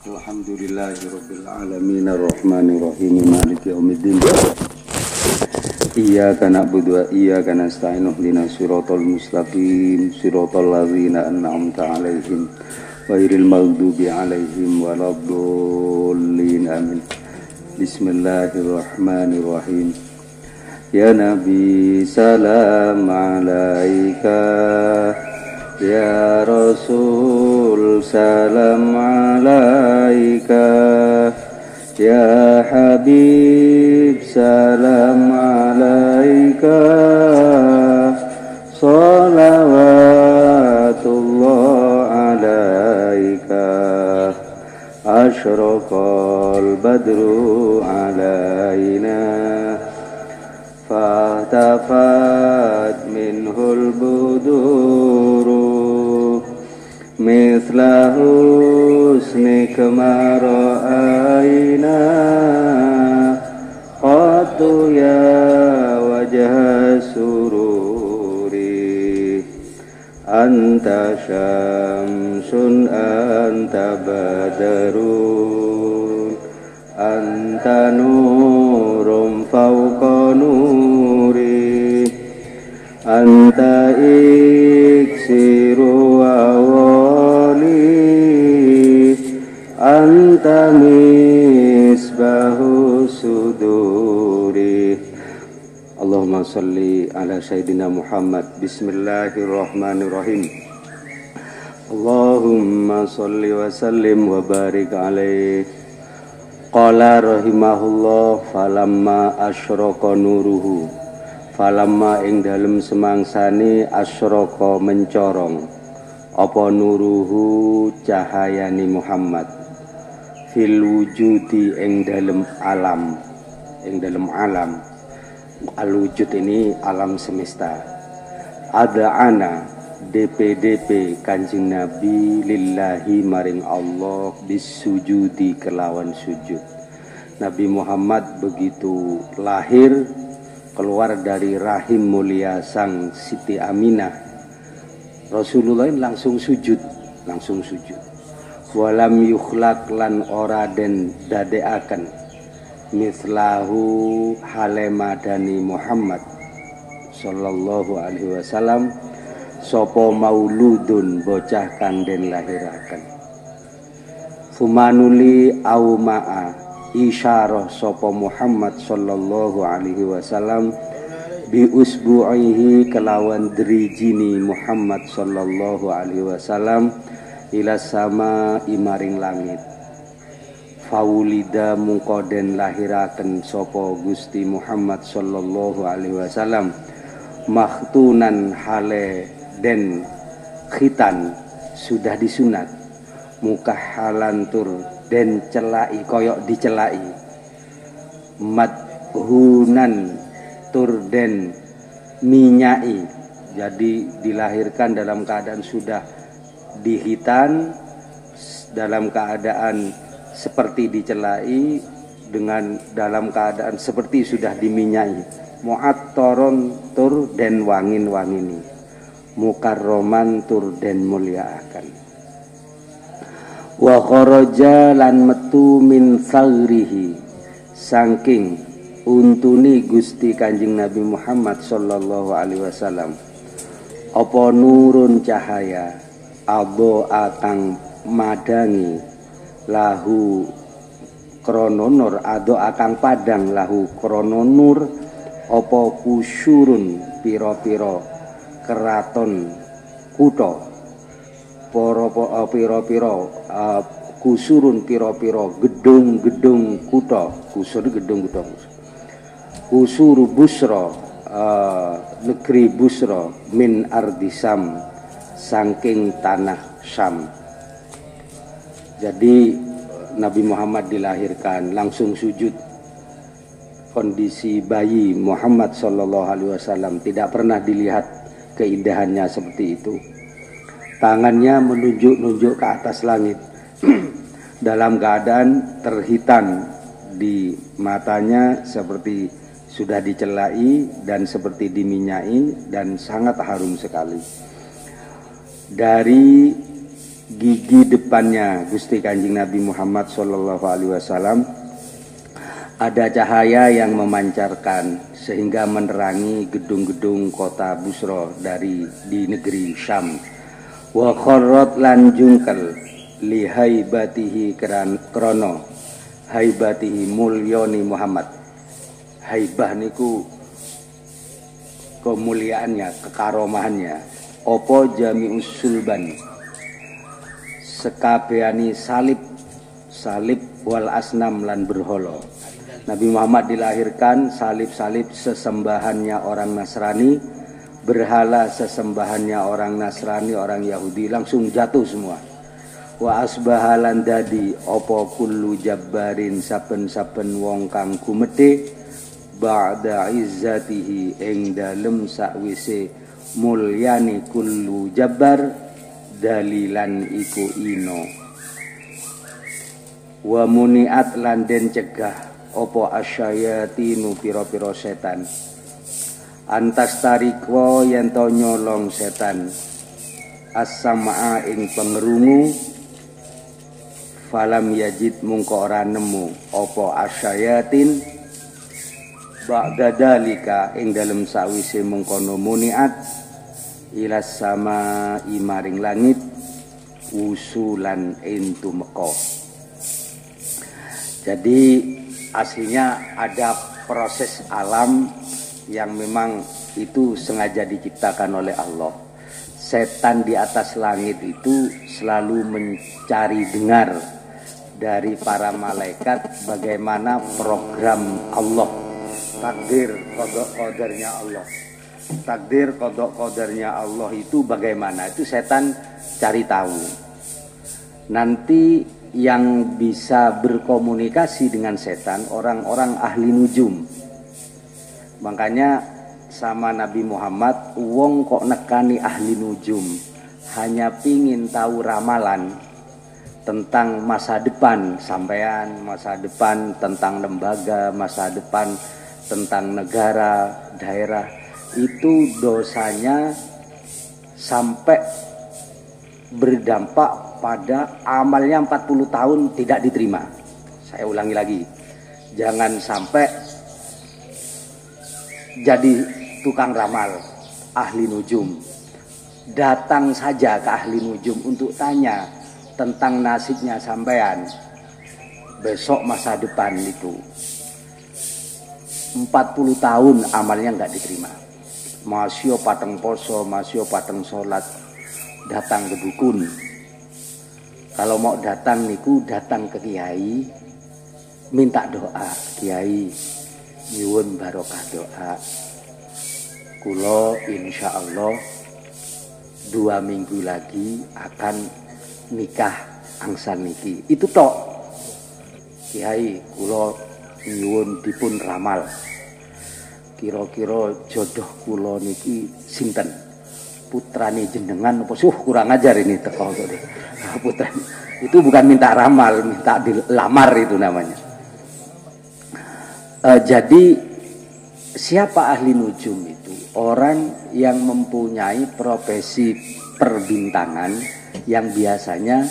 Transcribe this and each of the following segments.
Alhamdulillahi Rabbil Alamin Ar-Rahmani Rahim Malik Yawmiddin. Iyaka na'budu wa iyaka nasta'in Uhdina Amin. Bismillahirrahmanirrahim. Ya Nabi salam يا رسول سلام عليك. يا حبيب سلام عليك. صلوات الله عليك. أشرق البدر علينا. فاهتفت منه البدور. مثل حسنك ما رأينا قط يا وجه السرور أنت شمس أنت بدر أنت نور فوق نوري أنت إكسير Bahu suduri. Allahumma salli ala Sayyidina Muhammad. Bismillahirrahmanirrahim. Allahumma salli wa sallim wa barik alaih. Qala rahimahullah falamma asyraka nuruhu. Falamma ing dalem semangsani asyraka mencorong. Apa nuruhu cahayani Muhammad? Fil wujudi ing dalem alam ing dalem alam al wujud ini alam semesta ada ana DPDP Kanjeng Nabi lillahi maring Allah bisujudi kelawan sujud. Nabi Muhammad begitu lahir keluar dari rahim mulia sang Siti Aminah. Rasulullah langsung sujud, langsung sujud. Walam yukhlak lan ora den dadeaken. Mislahu halemadani Muhammad sallallahu alaihi wasallam sopo mauludun bocah kang den lahiraken. Fumanuli aumaa isyarah sopo Muhammad sallallahu alaihi wasallam bi usbu'ihi kelawan drijini Muhammad sallallahu alaihi wasallam ila sama imaring langit. Faulida mungko den lahiraken sopo Gusti Muhammad sallallahu alaihi wasallam. Makhtunan hale dan khitan sudah disunat. Muka halantur dan celai koyok dicelai. Madhunan tur den minyai. Jadi dilahirkan dalam keadaan sudah dihitan dalam keadaan seperti dicelai dengan dalam keadaan seperti sudah diminyai. Mu'attoron tur den wangin wangini mukarroman tur den mulyaakan wa kharaja lan metu min sagrihi saking untuni Gusti Kanjeng Nabi Muhammad sallallahu alaihi wasallam. Apa nurun cahaya abo akang madangi lahu krononur ado akang padang lahu krononur apa kusurun piro-piro keraton kutha? Para pira-pira uh, kusurun pira-pira gedung-gedung kutha. Kusur gedung-gedung kusuru busra uh, negeri busra min ardisam saking tanah Syam jadi Nabi Muhammad dilahirkan langsung sujud kondisi bayi Muhammad Shallallahu Alaihi Wasallam tidak pernah dilihat keindahannya seperti itu. Tangannya menunjuk-nunjuk ke atas langit dalam keadaan terhitan di matanya seperti sudah dicelai dan seperti diminyai dan sangat harum sekali. Dari gigi depannya Gusti Kanjeng Nabi Muhammad Shallallahu Alaihi Wasallam ada cahaya yang memancarkan sehingga menerangi gedung-gedung kota Busro dari di negeri Syam. Wa kharrat lan jungkel li haibatihi krono haibatihi mulyoni Muhammad. Haibah niku kemuliaannya, kekaromahannya. Opo jami usulban sekabeani salib salib wal asnam lan berholo Nabi Muhammad dilahirkan salib-salib sesembahannya orang Nasrani berhala sesembahannya orang Nasrani orang Yahudi langsung jatuh semua. Wa asbahalan dadi opo kullu jabbarin saben-saben wong kang kumete ba'da izzatihi ing dalem sakwise mulyani kullu jabbar dalilan iku ino. Wa muniat lan den cegah opo asyayatinu piro-piro setan. Antas tarikwo yen to nyolong setan. As-sama'a ing pengerungu falam yajid mungko ora nemu opo asyayatin ba'da dalika ing dalem sawise mengkono muniat ilas sama imaring langit usulan entu meko jadi aslinya ada proses alam yang memang itu sengaja diciptakan oleh Allah. Setan di atas langit itu selalu mencari dengar dari para malaikat bagaimana program Allah takdir kodok kodernya Allah. Takdir kodok kodernya Allah itu bagaimana? Itu setan cari tahu. Nanti yang bisa berkomunikasi dengan setan orang-orang ahli nujum. Makanya sama Nabi Muhammad wong kok nekani ahli nujum? Hanya pingin tahu ramalan tentang masa depan sampean masa depan tentang lembaga masa depan tentang negara daerah itu dosanya sampai berdampak pada amalnya 40 tahun tidak diterima. Saya ulangi lagi. Jangan sampai jadi tukang ramal, ahli nujum. Datang saja ke ahli nujum untuk tanya tentang nasibnya sampean. Besok masa depan itu. 40 tahun amalnya nggak diterima masio pateng poso, masio pateng sholat, datang ke dukun. Kalau mau datang niku datang ke kiai, minta doa kiai, nyuwun barokah doa. Kulo insya Allah dua minggu lagi akan nikah angsan niki. Itu tok. Kiai kulo nyuwun dipun ramal. Kira-kira jodoh kula niki sinten? Putrane jenengan apa suh kurang ajar ini teko nah, putra itu bukan minta ramal minta dilamar itu namanya. Uh, jadi siapa ahli nujum itu? Orang yang mempunyai profesi perbintangan yang biasanya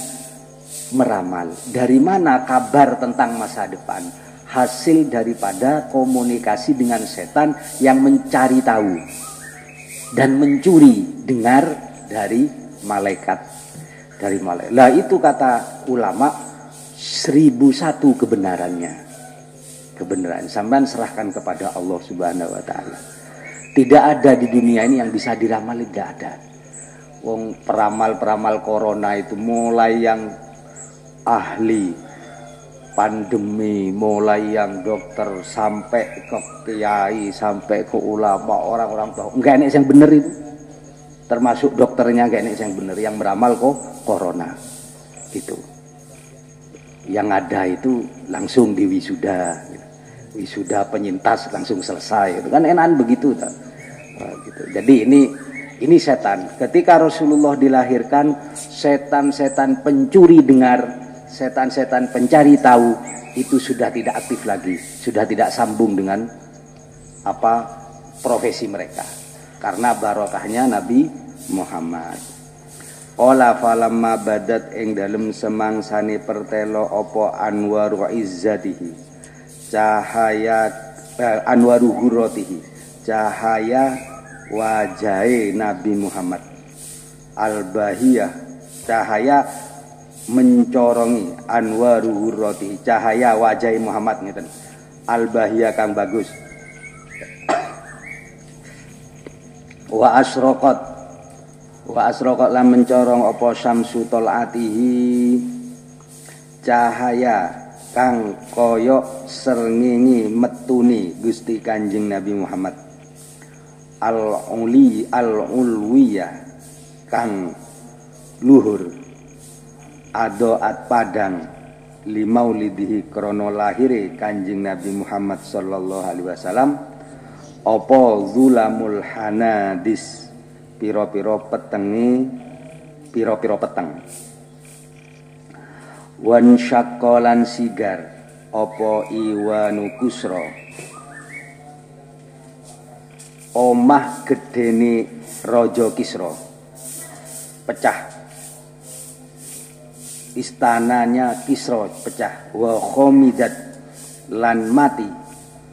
meramal. Dari mana kabar tentang masa depan hasil daripada komunikasi dengan setan yang mencari tahu dan mencuri dengar dari malaikat dari malaikat. Lah itu kata ulama seribu satu kebenarannya. Kebenaran sampean serahkan kepada Allah Subhanahu wa taala. Tidak ada di dunia ini yang bisa diramali, tidak ada. Wong peramal-peramal corona itu mulai yang ahli pandemi mulai yang dokter sampai ke kiai sampai ke ulama orang-orang tahu enggak enak yang benar itu. Termasuk dokternya enggak enak yang benar yang beramal kok corona. Gitu. Yang ada itu langsung di wisuda wisuda penyintas langsung selesai itu kan enak begitu tak? Nah, gitu. jadi ini ini setan. Ketika Rasulullah dilahirkan setan-setan pencuri dengar setan-setan pencari tahu itu sudah tidak aktif lagi, sudah tidak sambung dengan apa profesi mereka. Karena barokahnya Nabi Muhammad. Ola falamma badat ing dalem semangsane pertelo opo anwaru izzatihi cahaya eh, anwaru huratihi cahaya wajai Nabi Muhammad al-bahiyah cahaya mencorongi anwaru huratihi cahaya wajai Muhammad ngeten. Al-bahiyah kang bagus. Wa asraqat wa asraqat lan mencorong apa syamsu tolatihi. Cahaya kang koyok serngingi metuni Gusti Kanjeng Nabi Muhammad. Al-uli al-ulwiya kang luhur adoat padang limaulidihi krono lahire Kanjeng Nabi Muhammad sallallahu alaihi wasallam apa zulamul hanadis? Piro-piro petengi piro-piro peteng. Wan syakolan sigar opo iwanu kusro omah gedene rojo kisro pecah istananya kisro pecah wa khomidat lan mati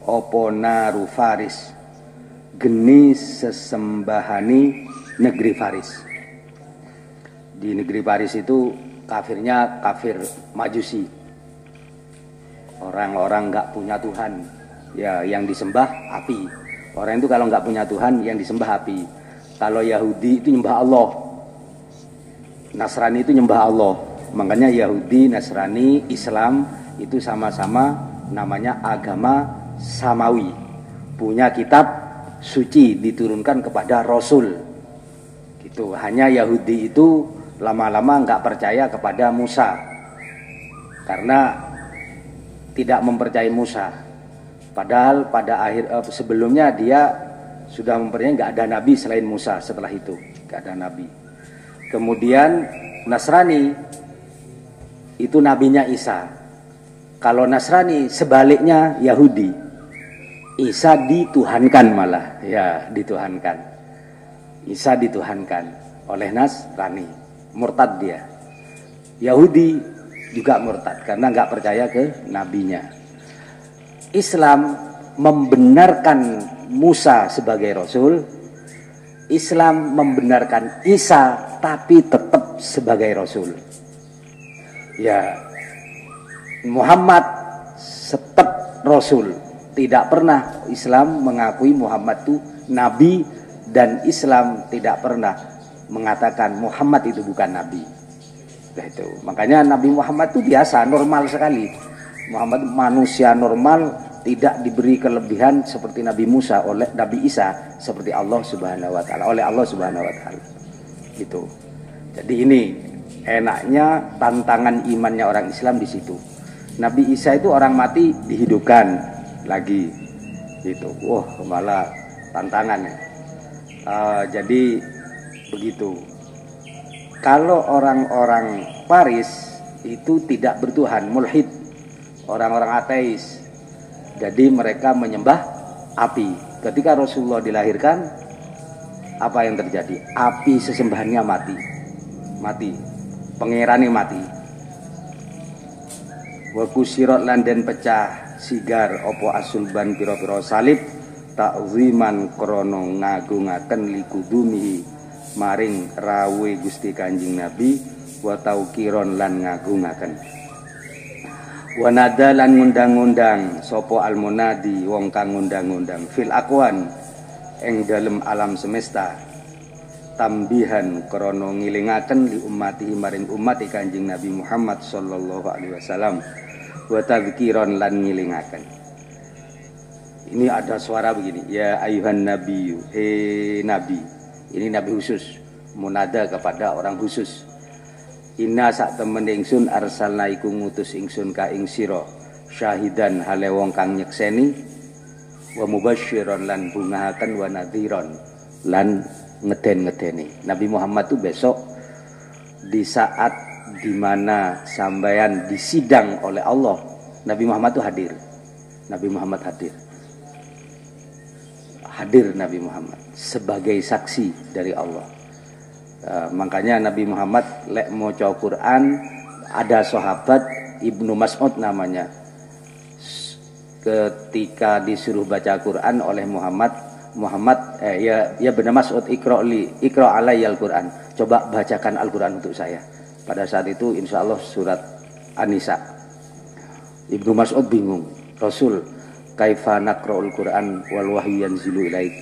opo naru faris geni sesembahani negeri Faris. Di negeri Faris itu kafirnya kafir majusi. Orang-orang nggak punya Tuhan, ya yang disembah api. Orang itu kalau nggak punya Tuhan, yang disembah api. Kalau Yahudi itu nyembah Allah, Nasrani itu nyembah Allah. Makanya Yahudi, Nasrani, Islam itu sama-sama namanya agama samawi. Punya kitab suci diturunkan kepada Rasul itu hanya Yahudi itu lama-lama nggak percaya kepada Musa karena tidak mempercayai Musa. Padahal pada akhir eh, sebelumnya dia sudah mempercayai nggak ada nabi selain Musa setelah itu nggak ada nabi. Kemudian Nasrani itu nabinya Isa. Kalau Nasrani sebaliknya Yahudi. Isa dituhankan malah, ya dituhankan. Isa dituhankan oleh Nasrani murtad dia Yahudi juga murtad karena nggak percaya ke nabinya Islam membenarkan Musa sebagai rasul Islam membenarkan Isa tapi tetap sebagai rasul ya Muhammad tetap rasul tidak pernah Islam mengakui Muhammad itu nabi dan Islam tidak pernah mengatakan Muhammad itu bukan nabi. Nah, itu. Makanya Nabi Muhammad itu biasa, normal sekali. Muhammad manusia normal, tidak diberi kelebihan seperti Nabi Musa oleh Nabi Isa seperti Allah Subhanahu wa taala, oleh Allah Subhanahu wa taala. Gitu. Jadi ini enaknya tantangan imannya orang Islam di situ. Nabi Isa itu orang mati dihidupkan lagi. Gitu. Wah, malah tantangannya. Uh, jadi begitu. Kalau orang-orang Paris itu tidak bertuhan, mulhid, orang-orang ateis. Jadi mereka menyembah api. Ketika Rasulullah dilahirkan, apa yang terjadi? Api sesembahannya mati. Mati. Pangerane mati. Wa kusirat landen pecah sigar opo asulban piro-piro salib takziman krono ngagungaken likudumihi maring rawe Gusti Kanjeng Nabi wa taukiron lan ngagungaken. Wanada lan ngundang-undang sopo almonadi wong kang ngundang-undang. Fil akwan eng dalem alam semesta tambihan krono ngilingaken li ummati maring umat Kanjeng Nabi Muhammad sallallahu alaihi wasallam wa tadhkiron lan ngilingaken ini ada suara begini, ya ayuhan nabi, eh nabi. Ini nabi khusus, munada kepada orang khusus. Inna sak temen ingsun arsalna iku ngutus ingsun ka ing sira syahidan hale wong kang nyekseni wa mubasyiron lan bungahaken wa nadhiron lan ngeden-ngedeni. Nabi Muhammad itu besok di saat di mana sambayan disidang oleh Allah, Nabi Muhammad itu hadir. Nabi Muhammad hadir hadir Nabi Muhammad sebagai saksi dari Allah. uh, makanya Nabi Muhammad lek mau Quran ada sahabat Ibnu Mas'ud namanya ketika disuruh baca Quran oleh Muhammad Muhammad eh, ya ya benar Mas'ud ikra li ikra alayyal Quran coba bacakan Al-Quran untuk saya. Pada saat itu insya Allah surat An-Nisa. Ibnu Mas'ud bingung Rasul kaifa naqra'ul Quran wal wahyu yanzilu ilaik?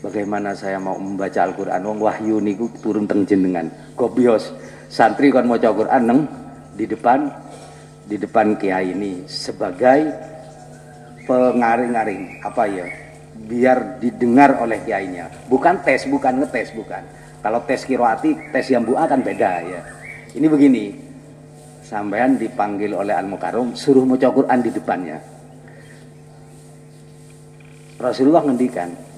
Bagaimana saya mau membaca Al-Quran? Wong wahyu niku turun teng jenengan. Gobios. Santri kan mau Al-Quran neng di depan di depan kiai ini sebagai pengaring-aring. Apa ya biar didengar oleh kiainya bukan tes bukan ngetes bukan kalau tes kiroati tes yang bu akan beda ya ini begini sampean dipanggil oleh al mukarum suruh mau Quran di depannya Rasulullah ngendikan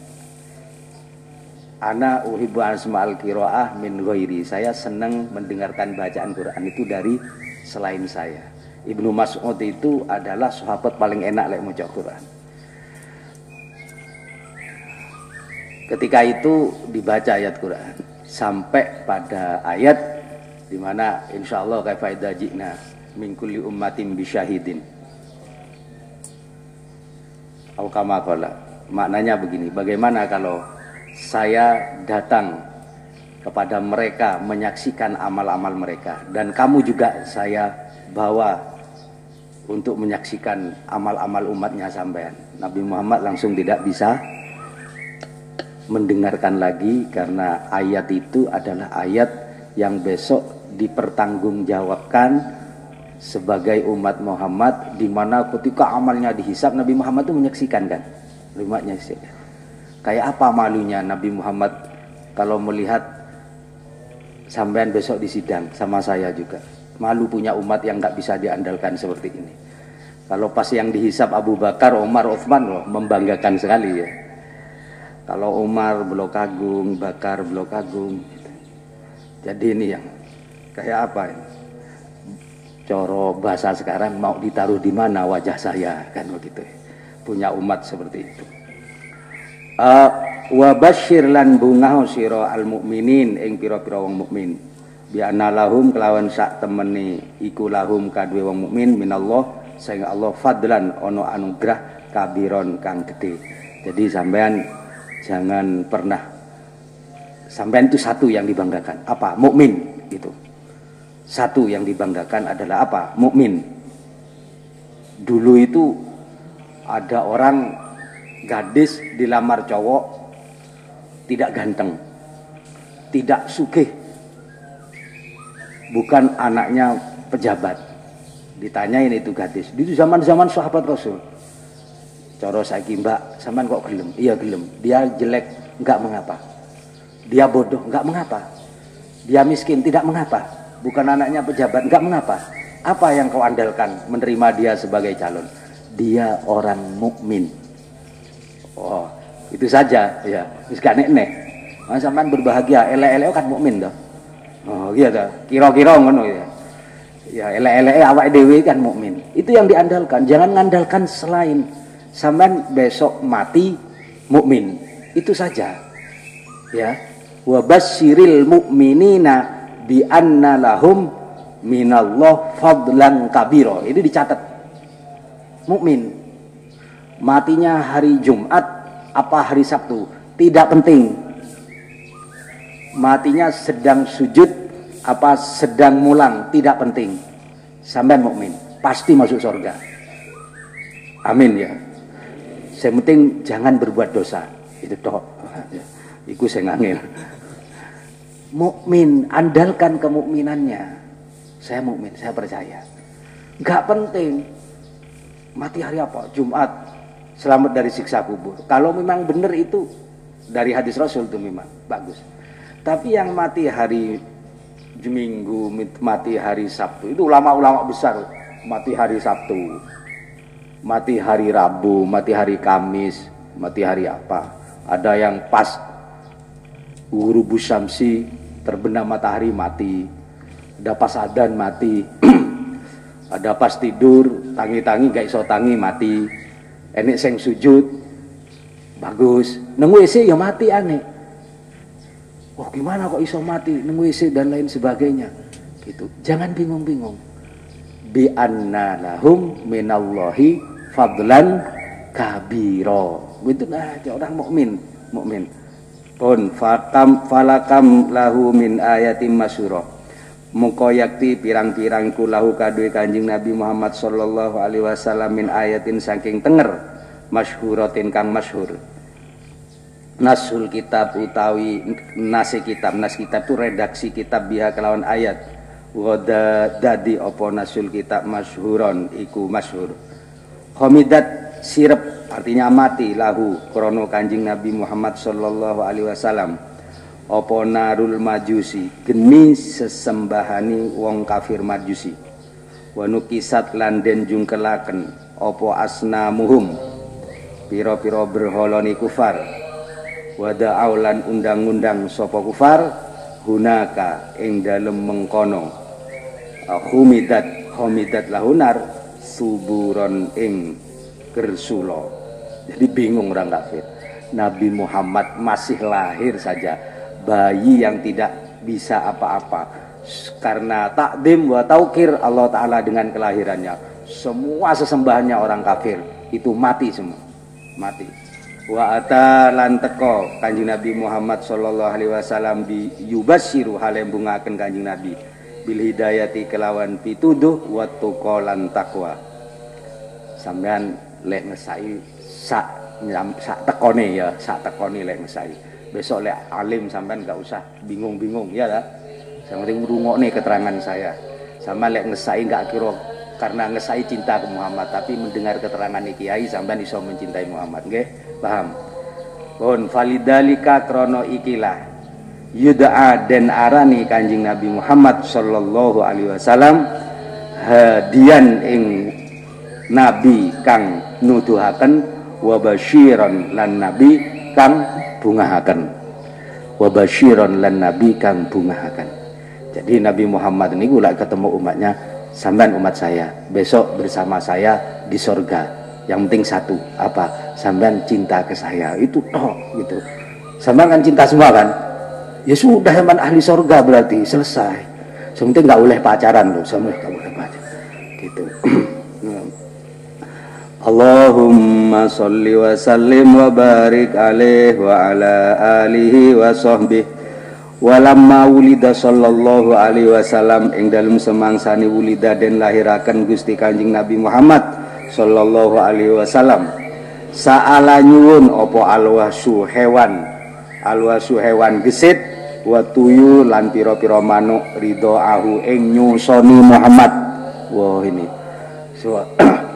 Ana uhibbu asma'al kiroah min ghairi. Saya senang mendengarkan bacaan Quran itu dari selain saya. Ibnu Mas'ud itu adalah sahabat paling enak lek maca Quran. Ketika itu dibaca ayat Quran sampai pada ayat di mana insya Allah kaifa idza ji'na min kulli ummatin bisyahidin. Au kama Maknanya begini, bagaimana kalau saya datang kepada mereka menyaksikan amal-amal mereka dan kamu juga saya bawa untuk menyaksikan amal-amal umatnya sampean. Nabi Muhammad langsung tidak bisa mendengarkan lagi karena ayat itu adalah ayat yang besok dipertanggungjawabkan sebagai umat Muhammad di mana ketika amalnya dihisap Nabi Muhammad itu menyaksikan kan umatnya kayak apa malunya Nabi Muhammad kalau melihat sampean besok di sidang sama saya juga malu punya umat yang nggak bisa diandalkan seperti ini. Kalau pas yang dihisap Abu Bakar, Umar, Uthman loh membanggakan sekali ya. Kalau Umar belum kagung, Bakar belum kagung. Jadi ini yang kayak apa ini? Coro bahasa sekarang mau ditaruh di mana wajah saya kan begitu. Ya. Punya umat seperti itu. Uh, wa basyir lan bungahu sira al mukminin ing pira-pira wong mukmin bi lahum kelawan sak temeni iku lahum kadue wong mukmin minallah sehingga Allah fadlan ono anugerah kabiron kang gede jadi sampean jangan pernah sampean itu satu yang dibanggakan apa mukmin itu satu yang dibanggakan adalah apa mukmin dulu itu ada orang gadis dilamar cowok tidak ganteng tidak sugih bukan anaknya pejabat. Ditanyain itu gadis. Di zaman-zaman sahabat Rasul. Coro saiki mbak, saman kok gelem? Iya gelem. Dia jelek, enggak mengapa. Dia bodoh, enggak mengapa. Dia miskin, tidak mengapa. Bukan anaknya pejabat, enggak mengapa. Apa yang kau andalkan menerima dia sebagai calon? Dia orang mukmin. Oh, itu saja ya. Gak nek-nek. Sampean berbahagia, ele-ele kan mukmin toh. Oh iya dah, kira-kira ngono ya. Ya elek-elek awak dewi kan mukmin. Itu yang diandalkan. Jangan mengandalkan selain. Sampai besok mati mukmin. Itu saja. Ya. Wa basyiril mu'minina bi anna lahum minallah fadlan kabiro. Ini dicatat. Mukmin. Matinya hari Jumat apa hari Sabtu tidak penting matinya sedang sujud apa sedang mulang tidak penting sampai mukmin pasti masuk surga amin ya saya penting jangan berbuat dosa. Itu toh. Itu saya ngangil mukmin andalkan kemukminannya. Saya mukmin saya percaya. Nggak penting. Mati hari apa? Jumat. Selamat dari siksa kubur. Kalau memang benar itu dari hadis Rasul itu memang bagus. Tapi yang mati hari Minggu, mati hari Sabtu itu ulama-ulama besar mati hari Sabtu, mati hari Rabu, mati hari Kamis, mati hari apa? Ada yang pas guru Busamsi terbenam matahari mati, ada pas adan mati, ada pas tidur tangi-tangi gak iso tangi mati, enek seng sujud bagus, nunggu isi ya mati aneh. Oh gimana kok iso mati? Neng WC dan lain sebagainya. Gitu. Jangan bingung-bingung. Bi anna lahum minallahi fadlan kabiro itu nah orang mukmin mukmin. Pun fakam falakam lahu min ayatim masyura. Muka yakti pirang-pirang kulahu kadui kanjing Nabi Muhammad sallallahu alaihi wasallam min ayatin saking tenger masyhuratin kang masyhur. Nasul kitab utawi nasi kitab. Nas kitab itu redaksi kitab biha kelawan ayat. Wada dadi opo nasul kitab masyhuron iku masyhur Homidat sirep artinya mati lahu krono kanjing Nabi Muhammad sallallahu alaihi wasallam. Opo narul majusi? Geni sesembahani wong kafir majusi. Wanukisat landen jungkelaken opo muhum? Piro-piro berholoni kufar. Wada aulan undang-undang sopo kufar? Hunaka ing dalem mengkono. Humidat humidat lahunar suburon ing gersulo jadi bingung orang kafir. Nabi Muhammad masih lahir saja. Bayi yang tidak bisa apa-apa. Karena takdim wa taukir Allah Ta'ala dengan kelahirannya. Semua sesembahannya orang kafir. Itu mati semua. Mati. Wa ata lan teko kanjeng Nabi Muhammad sallallahu alaihi wasallam bi yubasyiru halem bungaken kanjeng Nabi bil hidayati kelawan pituduh wa tuqalan takwa. Sampean lek ngesai sak sak tekone ya sak tekone lek ngesai. Besok lek alim sampean nggak usah bingung-bingung ya lah yang penting nih keterangan saya. Sama lek ngesai nggak kira karena ngesai cinta ke Muhammad tapi mendengar keterangan kiai sampean iso mencintai Muhammad nggih? Paham? Pun validalika krono ikilah yuda'a dan arani kanjing Nabi Muhammad sallallahu alaihi wasallam hadian ing nabi kang nuduhaken wa basyiran lan nabi kang bungahaken. Wa basyiron lan nabi kang bungahaken. Jadi Nabi Muhammad ini gula ketemu umatnya sampean umat saya besok bersama saya di sorga. Yang penting satu apa? Sampean cinta ke saya itu oh gitu. Sampean kan cinta semua kan ya sudah emang ahli sorga berarti selesai. Sementing nggak boleh pacaran loh sama nggak boleh pacaran. Gitu. Allahumma salli wa sallim wa barik alaih wa ala alihi wa sahbih Walamma wulida sallallahu alaihi wasallam ing dalem semangsani wulida den lahiraken Gusti Kanjeng Nabi Muhammad sallallahu alaihi wasallam. Saala nyuwun apa alwasu hewan alwasu hewan gesit wa tuyu lan pira-pira manuk ridho ahu ing nyusoni Muhammad. Wah ini. So,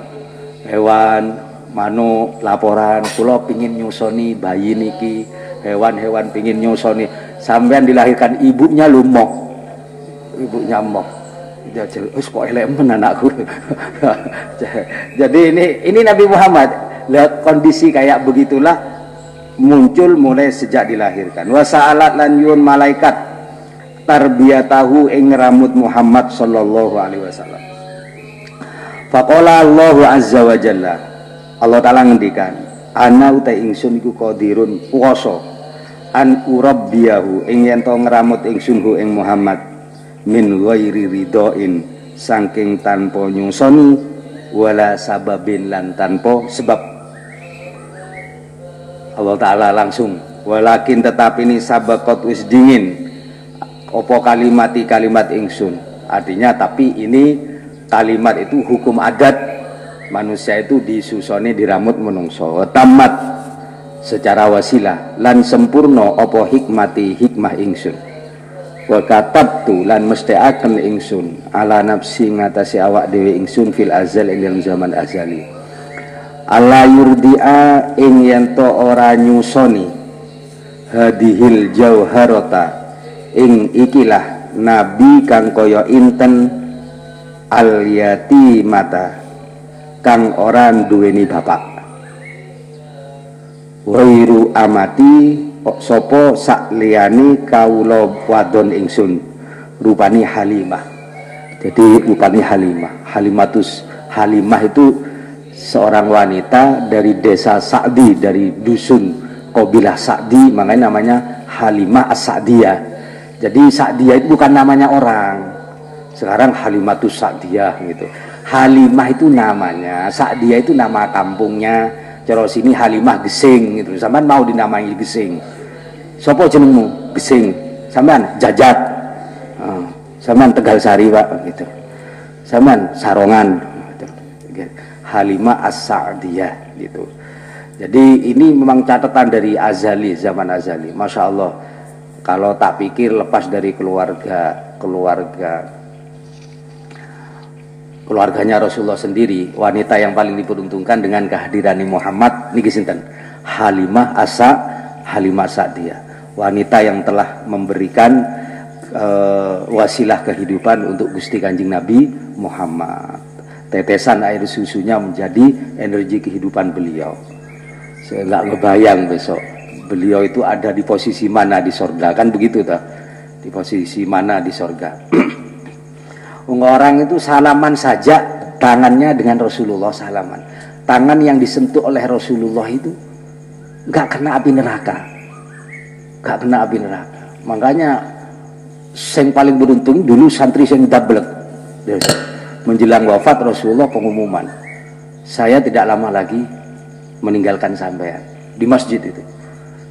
hewan manuk laporan kula pingin nyusoni bayi niki. Hewan-hewan pingin nyusoni. Sampean dilahirkan ibunya lumok ibunya jadi wis kok elek men anakku. Jadi ini ini Nabi Muhammad. Lihat kondisi kayak begitulah muncul mulai sejak dilahirkan. Wasa'alat lan yun malaikat tarbiyatahu ing ramut Muhammad sallallahu alaihi wasallam. Faqala Allahu azza wa jalla. Allah taala ngendikan, ana uta ingsun iku qadirun kuwasa an urabbiyahu ing yen to ngramut ingsun hu ing Muhammad min ghairi ridain saking tanpa nyusoni wala sababin lan tanpa sebab Allah taala langsung walakin tetap ini sabakot wis dingin. Opo kalimati kalimat ingsun? Artinya tapi ini kalimat itu hukum adat. Manusia itu disusoni diramut menungso. Tamat. Secara wasilah lan sempurna opo hikmati hikmah ingsun? Wa katabtu lan akan ingsun ala nafsi ngatasi awak dewi ingsun fil azal ing zaman azali ala yurdi'a ing yanto ora nyusoni. Hadihil jauharota ing ikilah nabi kang koyo inten al mata kang orang duweni bapak. Wairu amati sopo sak liyani kaulo wadon ingsun? Rupani halimah. Jadi rupani halimah. Halimatus halimah itu seorang wanita dari desa Sa'di dari dusun Kobilah Sa'di makanya namanya Halimah As-Sa'diyah. Jadi Sa'diyah itu bukan namanya orang. Sekarang Halimatus Sa'diyah gitu. Halimah itu namanya, Sa'diyah itu nama kampungnya. Cara sini Halimah Gesing gitu. Sampean mau dinamai Gesing. Sopo jenengmu? Gesing. Sampean Jajat. Oh, sampean Tegal Sari, Pak gitu. Sampean Sarongan gitu. Halimah As-Sa'diyah gitu. Jadi ini memang catatan dari Azali, zaman Azali. Masya Allah. Kalau tak pikir lepas dari keluarga, keluarga keluarganya Rasulullah sendiri, wanita yang paling diperuntungkan dengan kehadiran Muhammad niki sinten? Halimah Asa Halimah Sa'diyah. Wanita yang telah memberikan uh, wasilah kehidupan untuk Gusti Kanjeng Nabi Muhammad. Tetesan air susunya menjadi energi kehidupan beliau. Saya nggak ngebayang besok beliau itu ada di posisi mana di sorga. Kan begitu tak di posisi mana di sorga. Orang itu salaman saja tangannya dengan Rasulullah salaman. Tangan yang disentuh oleh Rasulullah itu nggak kena api neraka. Nggak kena api neraka. Makanya yang paling beruntung dulu santri yang double menjelang wafat Rasulullah pengumuman saya tidak lama lagi meninggalkan sampean di masjid itu.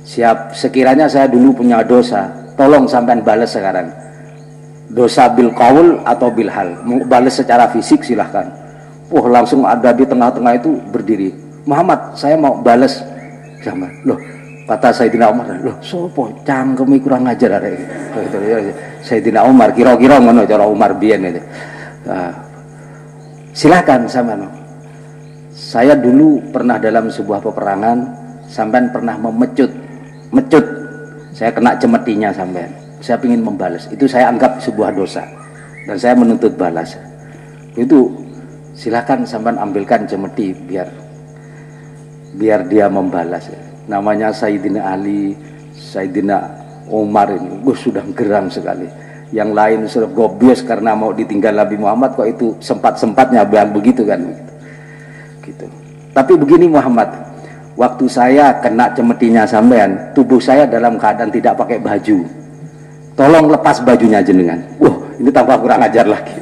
Siap sekiranya saya dulu punya dosa, tolong sampean balas sekarang. Dosa bil kaul atau bil hal. Balas secara fisik silahkan. Wah langsung ada di tengah-tengah itu berdiri. Muhammad, saya mau balas sama. Loh, kata Sayyidina Umar, loh sopo cangkemi kurang ngajar ada gitu. Sayyidina Umar kira-kira ngono cara Umar biyen itu. Nah, silakan sama no. Saya dulu pernah dalam sebuah peperangan sampean pernah memecut, mecut. Saya kena cemetinya sampean. Saya ingin membalas. Itu saya anggap sebuah dosa dan saya menuntut balas. Itu silakan sampean ambilkan cemeti biar biar dia membalas. Namanya Sayyidina Ali, Sayyidina Umar ini, gue sudah geram sekali. Yang lain sudah gobios karena mau ditinggal Nabi Muhammad kok itu sempat-sempatnya bilang begitu kan gitu. Tapi begini Muhammad, waktu saya kena cemetinya sampean, tubuh saya dalam keadaan tidak pakai baju. Tolong lepas bajunya jenengan. Wah, ini tambah kurang ajar lagi.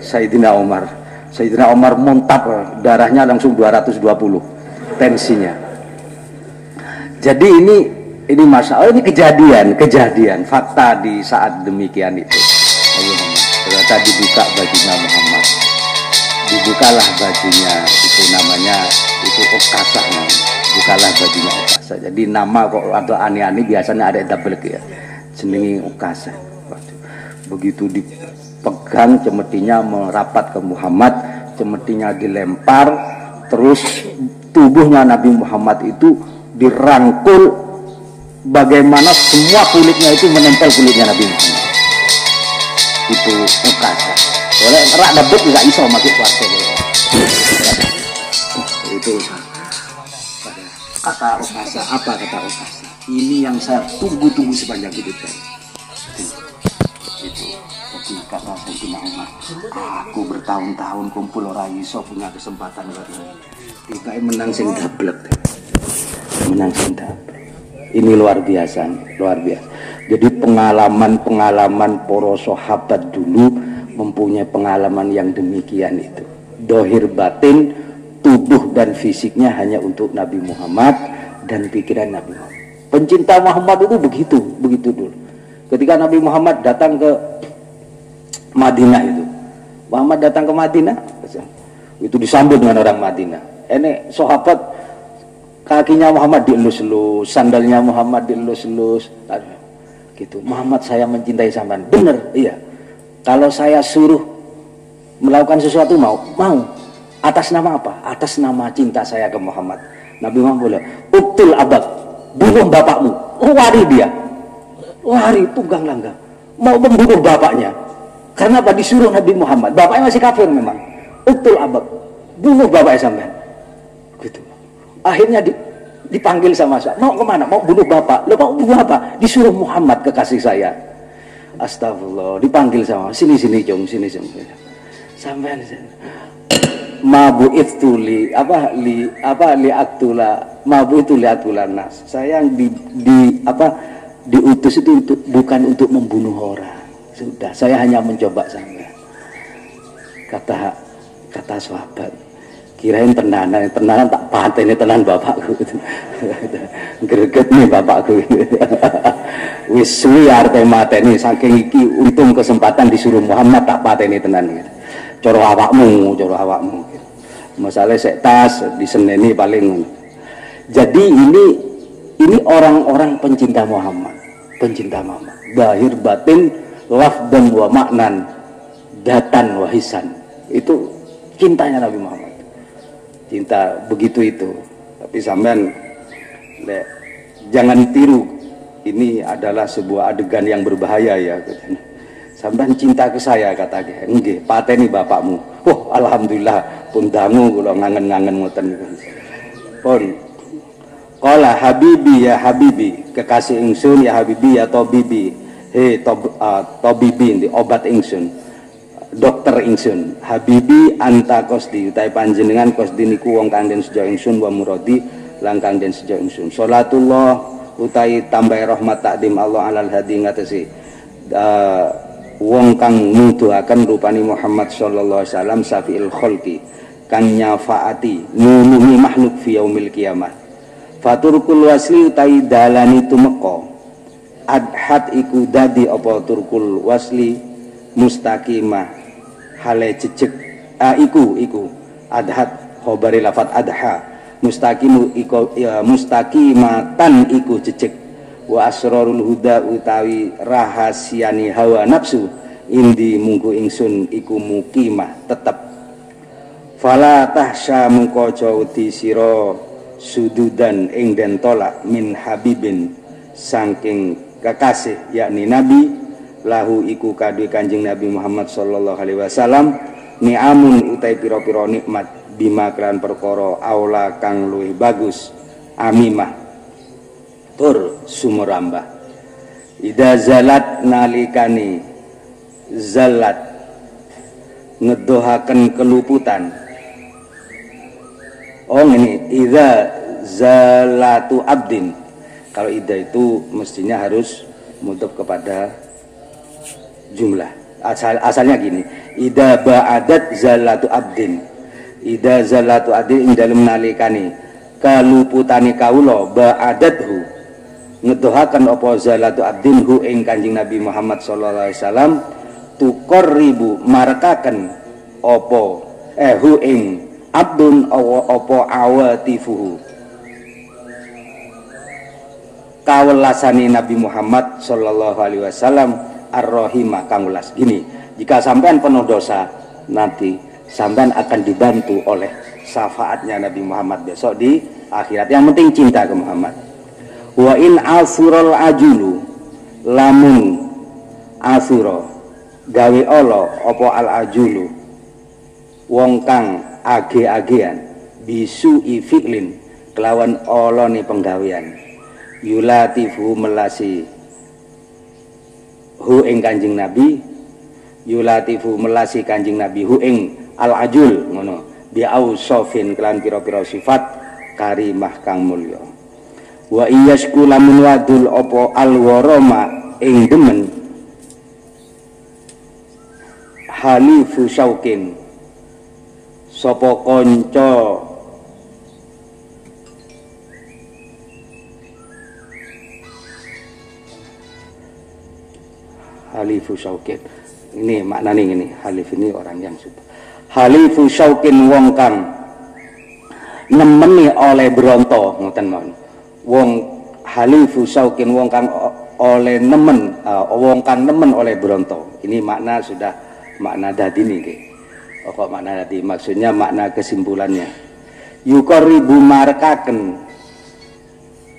Sayyidina Umar. Sayyidina Umar muntap darahnya langsung 220 tensinya. Jadi ini ini masalah ini kejadian, kejadian, fakta di saat demikian itu. Ternyata dibuka bajunya Muhammad. Dibukalah bajunya itu namanya itu okasa bukalah bajunya okasa. Jadi nama kok atau aneh-aneh biasanya ada double ya. Jenengi okasa. Begitu dipegang cemetinya merapat ke Muhammad cemetinya dilempar terus tubuhnya Nabi Muhammad itu dirangkul bagaimana semua kulitnya itu menempel kulitnya Nabi Muhammad. Itu okasa boleh rak debut nggak iso masuk kelas itu kata okasa apa kata okasa ini yang saya tunggu-tunggu sepanjang hidup saya. Itu. Jadi kata Sayyidina Umar. Aku bertahun-tahun kumpul orang iso punya kesempatan tiba menang sing dablek menang sing dablek ini luar biasa luar biasa jadi pengalaman-pengalaman poro sahabat dulu mempunyai pengalaman yang demikian itu. Dohir batin, tubuh dan fisiknya hanya untuk Nabi Muhammad dan pikiran Nabi Muhammad. Pencinta Muhammad itu begitu, begitu dulu. Ketika Nabi Muhammad datang ke Madinah itu, Muhammad datang ke Madinah, itu disambut dengan orang Madinah. Ini sahabat kakinya Muhammad dielus-elus, sandalnya Muhammad dielus-elus, gitu. Muhammad saya mencintai sampean. Benar, iya. Kalau saya suruh melakukan sesuatu mau, mau. Atas nama apa? Atas nama cinta saya ke Muhammad. Nabi Muhammad boleh. Uktul abad, bunuh bapakmu. Wari dia. Wari tunggang langgang. Mau membunuh bapaknya. Karena apa? Disuruh Nabi Muhammad. Bapaknya masih kafir memang. Uktul abad, bunuh bapaknya sampai. Akhirnya di, dipanggil sama saya. Mau ke mana? Mau bunuh bapak. Lo mau bunuh apa? Disuruh Muhammad kekasih saya Astagfirullah, dipanggil sama sini sini jong sini sini. Sampai mabu itu li apa li apa li aktula mabu itu li atulan nas. Saya yang di, di apa diutus itu untuk, bukan untuk membunuh orang sudah saya hanya mencoba sampai kata kata sahabat kirain tenanan tenanan tak patah ini tenan bapakku. Greget nih bapakku wis suwi arte ini saking iki untung kesempatan disuruh Muhammad tak patah ini tenan coro awakmu coro awakmu. Masalah sek tas diseneni paling jadi ini ini orang-orang pencinta Muhammad pencinta Muhammad bahir batin lafdan wa maknan datan wahisan itu cintanya Nabi Muhammad cinta begitu itu. Tapi sampean jangan tiru. Ini adalah sebuah adegan yang berbahaya ya. Sampean cinta ke saya kata dia. Nggih pateni bapakmu. Oh alhamdulillah pun damu kula ngangen-ngangen ngoten. Pun Kala habibi ya habibi kekasih ingsun ya habibi ya tobibi. He tob, uh, tobibi obat ingsun dokter ingsun. Habibi anta kosdi utai panjenengan kosdi niku wong kang den sejo ingsun wa muradi lang kang den sejo ingsun. Salatullah utai tambah rahmat takdim Allah alal hadi ngatasi wong kang nuduhaken rupani Muhammad sallallahu alaihi wasallam safiil khalqi kang nyafaati nunungi makhluk fi yaumil kiamah faturkul wasli utai dalani tumeka. Adhat iku dadi apa turkul wasli mustaqimah hale cecek. Ah, iku iku. Adhat khobari lafat adha. Mustaqimu iku ya, mustaqimatan iku cecek. Wa asrarul huda utawi rahasiani hawa nafsu. Indi mungku ingsun iku mukimah tetep. Fala tahsya mungko di sira sududan ing den tolak min habibin. Saking kekasih yakni nabi lahu iku kadue kanjeng Nabi Muhammad sallallahu alaihi wasallam ni'amun utai piro-piro nikmat bima klan perkara aula kang luwih bagus amimah tur sumurambah. Ida zalat nalikani zalat ngedohaken keluputan. Oh ini ida zalatu abdin. Kalau ida itu mestinya harus mutuk kepada jumlah. Asal asalnya gini. Ida ba'adat zalatu abdin. Ida zalatu abdin ing dalem nalikani kaluputani kaulo ba'adathu. Ngedohakan apa zalatu abdin hu ing kanjing Nabi Muhammad sallallahu alaihi wasallam. Tukor ribu markaken opo eh hu ing abdun opo awatifuhu. Kawelasani Nabi Muhammad sallallahu alaihi wasallam ar-rahimah kang ulas. Gini jika sampean penuh dosa nanti sampean akan dibantu oleh syafaatnya Nabi Muhammad besok di akhirat. Yang penting cinta ke Muhammad. Wa in asurul ajulu lamun asuro gawe Allah opo al ajulu wong kang age-agean bisu ifiklin kelawan oloni penggawean. Yulatifu melasi hu ing Kanjeng Nabi yulatifu melasi Kanjeng Nabi hu ing al ajul ngono bi ausofin kelan pira-pira sifat karimah kang mulya. Wa iyasku lamun wadul opo al waroma ing demen halifu syaukin sapa kanca halifu syaukin ini maknanya ini halif ini orang yang sudah halifu syaukin wong kang. Nemeni oleh bronto ngoten mon wong halifu syaukin wong kang oleh nemen uh, wong kang nemen oleh bronto. Ini makna sudah makna dadi oh, kok makna dadi maksudnya makna kesimpulannya. Yukoribu markaken.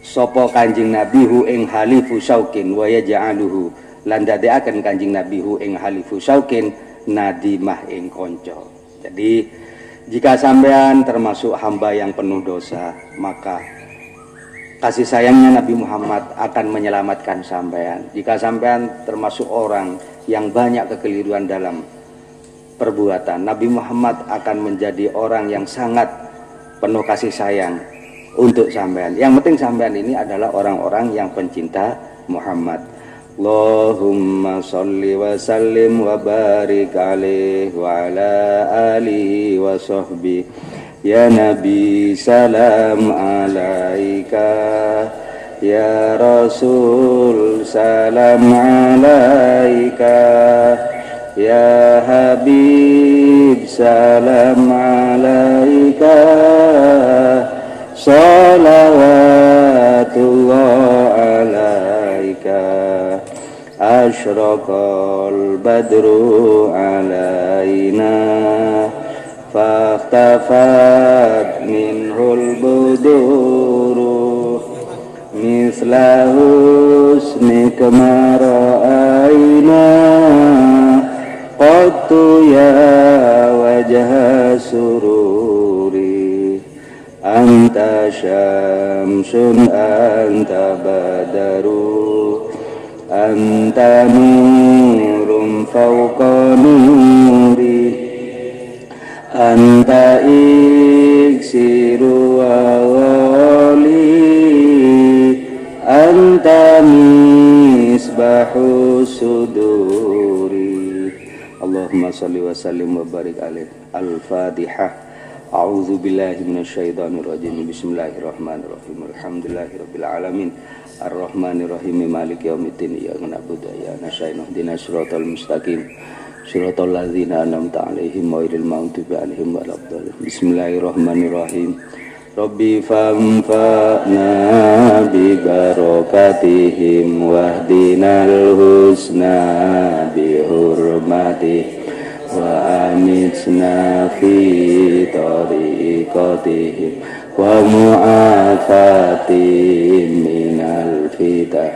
Sopo kanjing nabi hu ing halifu syaukin wa yaj'aluhu lan akan Kanjeng Nabi hu ing halifu saukin nadimah ing konco. Jadi jika sampean termasuk hamba yang penuh dosa, maka kasih sayangnya Nabi Muhammad akan menyelamatkan sampean. Jika sampean termasuk orang yang banyak kekeliruan dalam perbuatan, Nabi Muhammad akan menjadi orang yang sangat penuh kasih sayang untuk sampean. Yang penting sampean ini adalah orang-orang yang pencinta Muhammad Allahumma salli wa sallim wa barik alaih wa ala alihi wa sahbihi. Ya Nabi salam alaika. Ya Rasul salam alaika. Ya Habib salam alaika. Salawatullah alaika Ashraqal badru alaina فاختفت منه البدور. مثل حسنك ما رأينا قط يا وجه سروري. أنت شمس أنت بدر. أنت نور فوق نوري anta iksiru awali anta misbahu suduri Allahumma salli wa sallim wa barik alaih al-fatihah A'udzu billahi minasyaitonir rajim. Bismillahirrahmanirrahim. Alhamdulillahirabbil alamin. Ar-Rahmanirrahim. Maliki yaumiddin. Iyyaka na'budu wa iyyaka nasta'in. Ihdinas siratal mustaqim. Siratal ladzina an'amta 'alaihim ghairil maghdubi 'alaihim waladdallin. Bismillahirrahmanirrahim. Rabbi famfa'na bi barakatihim wahdinal husna bi hurmati wa amitna fi tariqatihim wa mu'afatihim minal fitan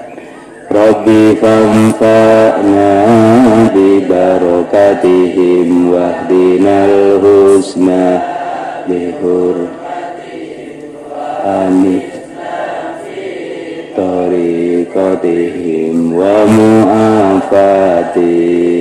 Rabbi fanfa'na bi barakatihim wahdinal husna bihur amin tariqatihim wa mu'afatin minal fit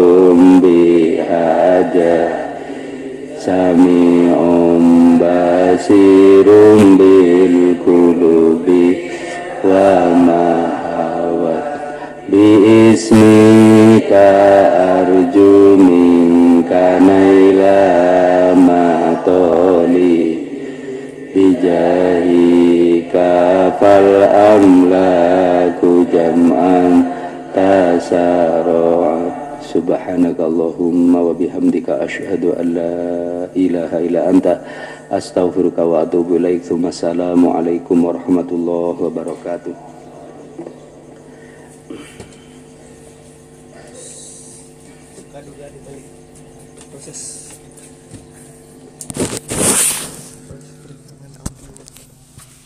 aja sami om basirum bil kulubi Wa mahawat. Ka arju minka naila matoli. Bijahi kapal amlaku jam'an tasaroh سبحانك اللهم وبحمدك أشهد أن لا إله إلا أنت أستغفرك وأتوب إليك ثم السلام عليكم ورحمة الله وبركاته.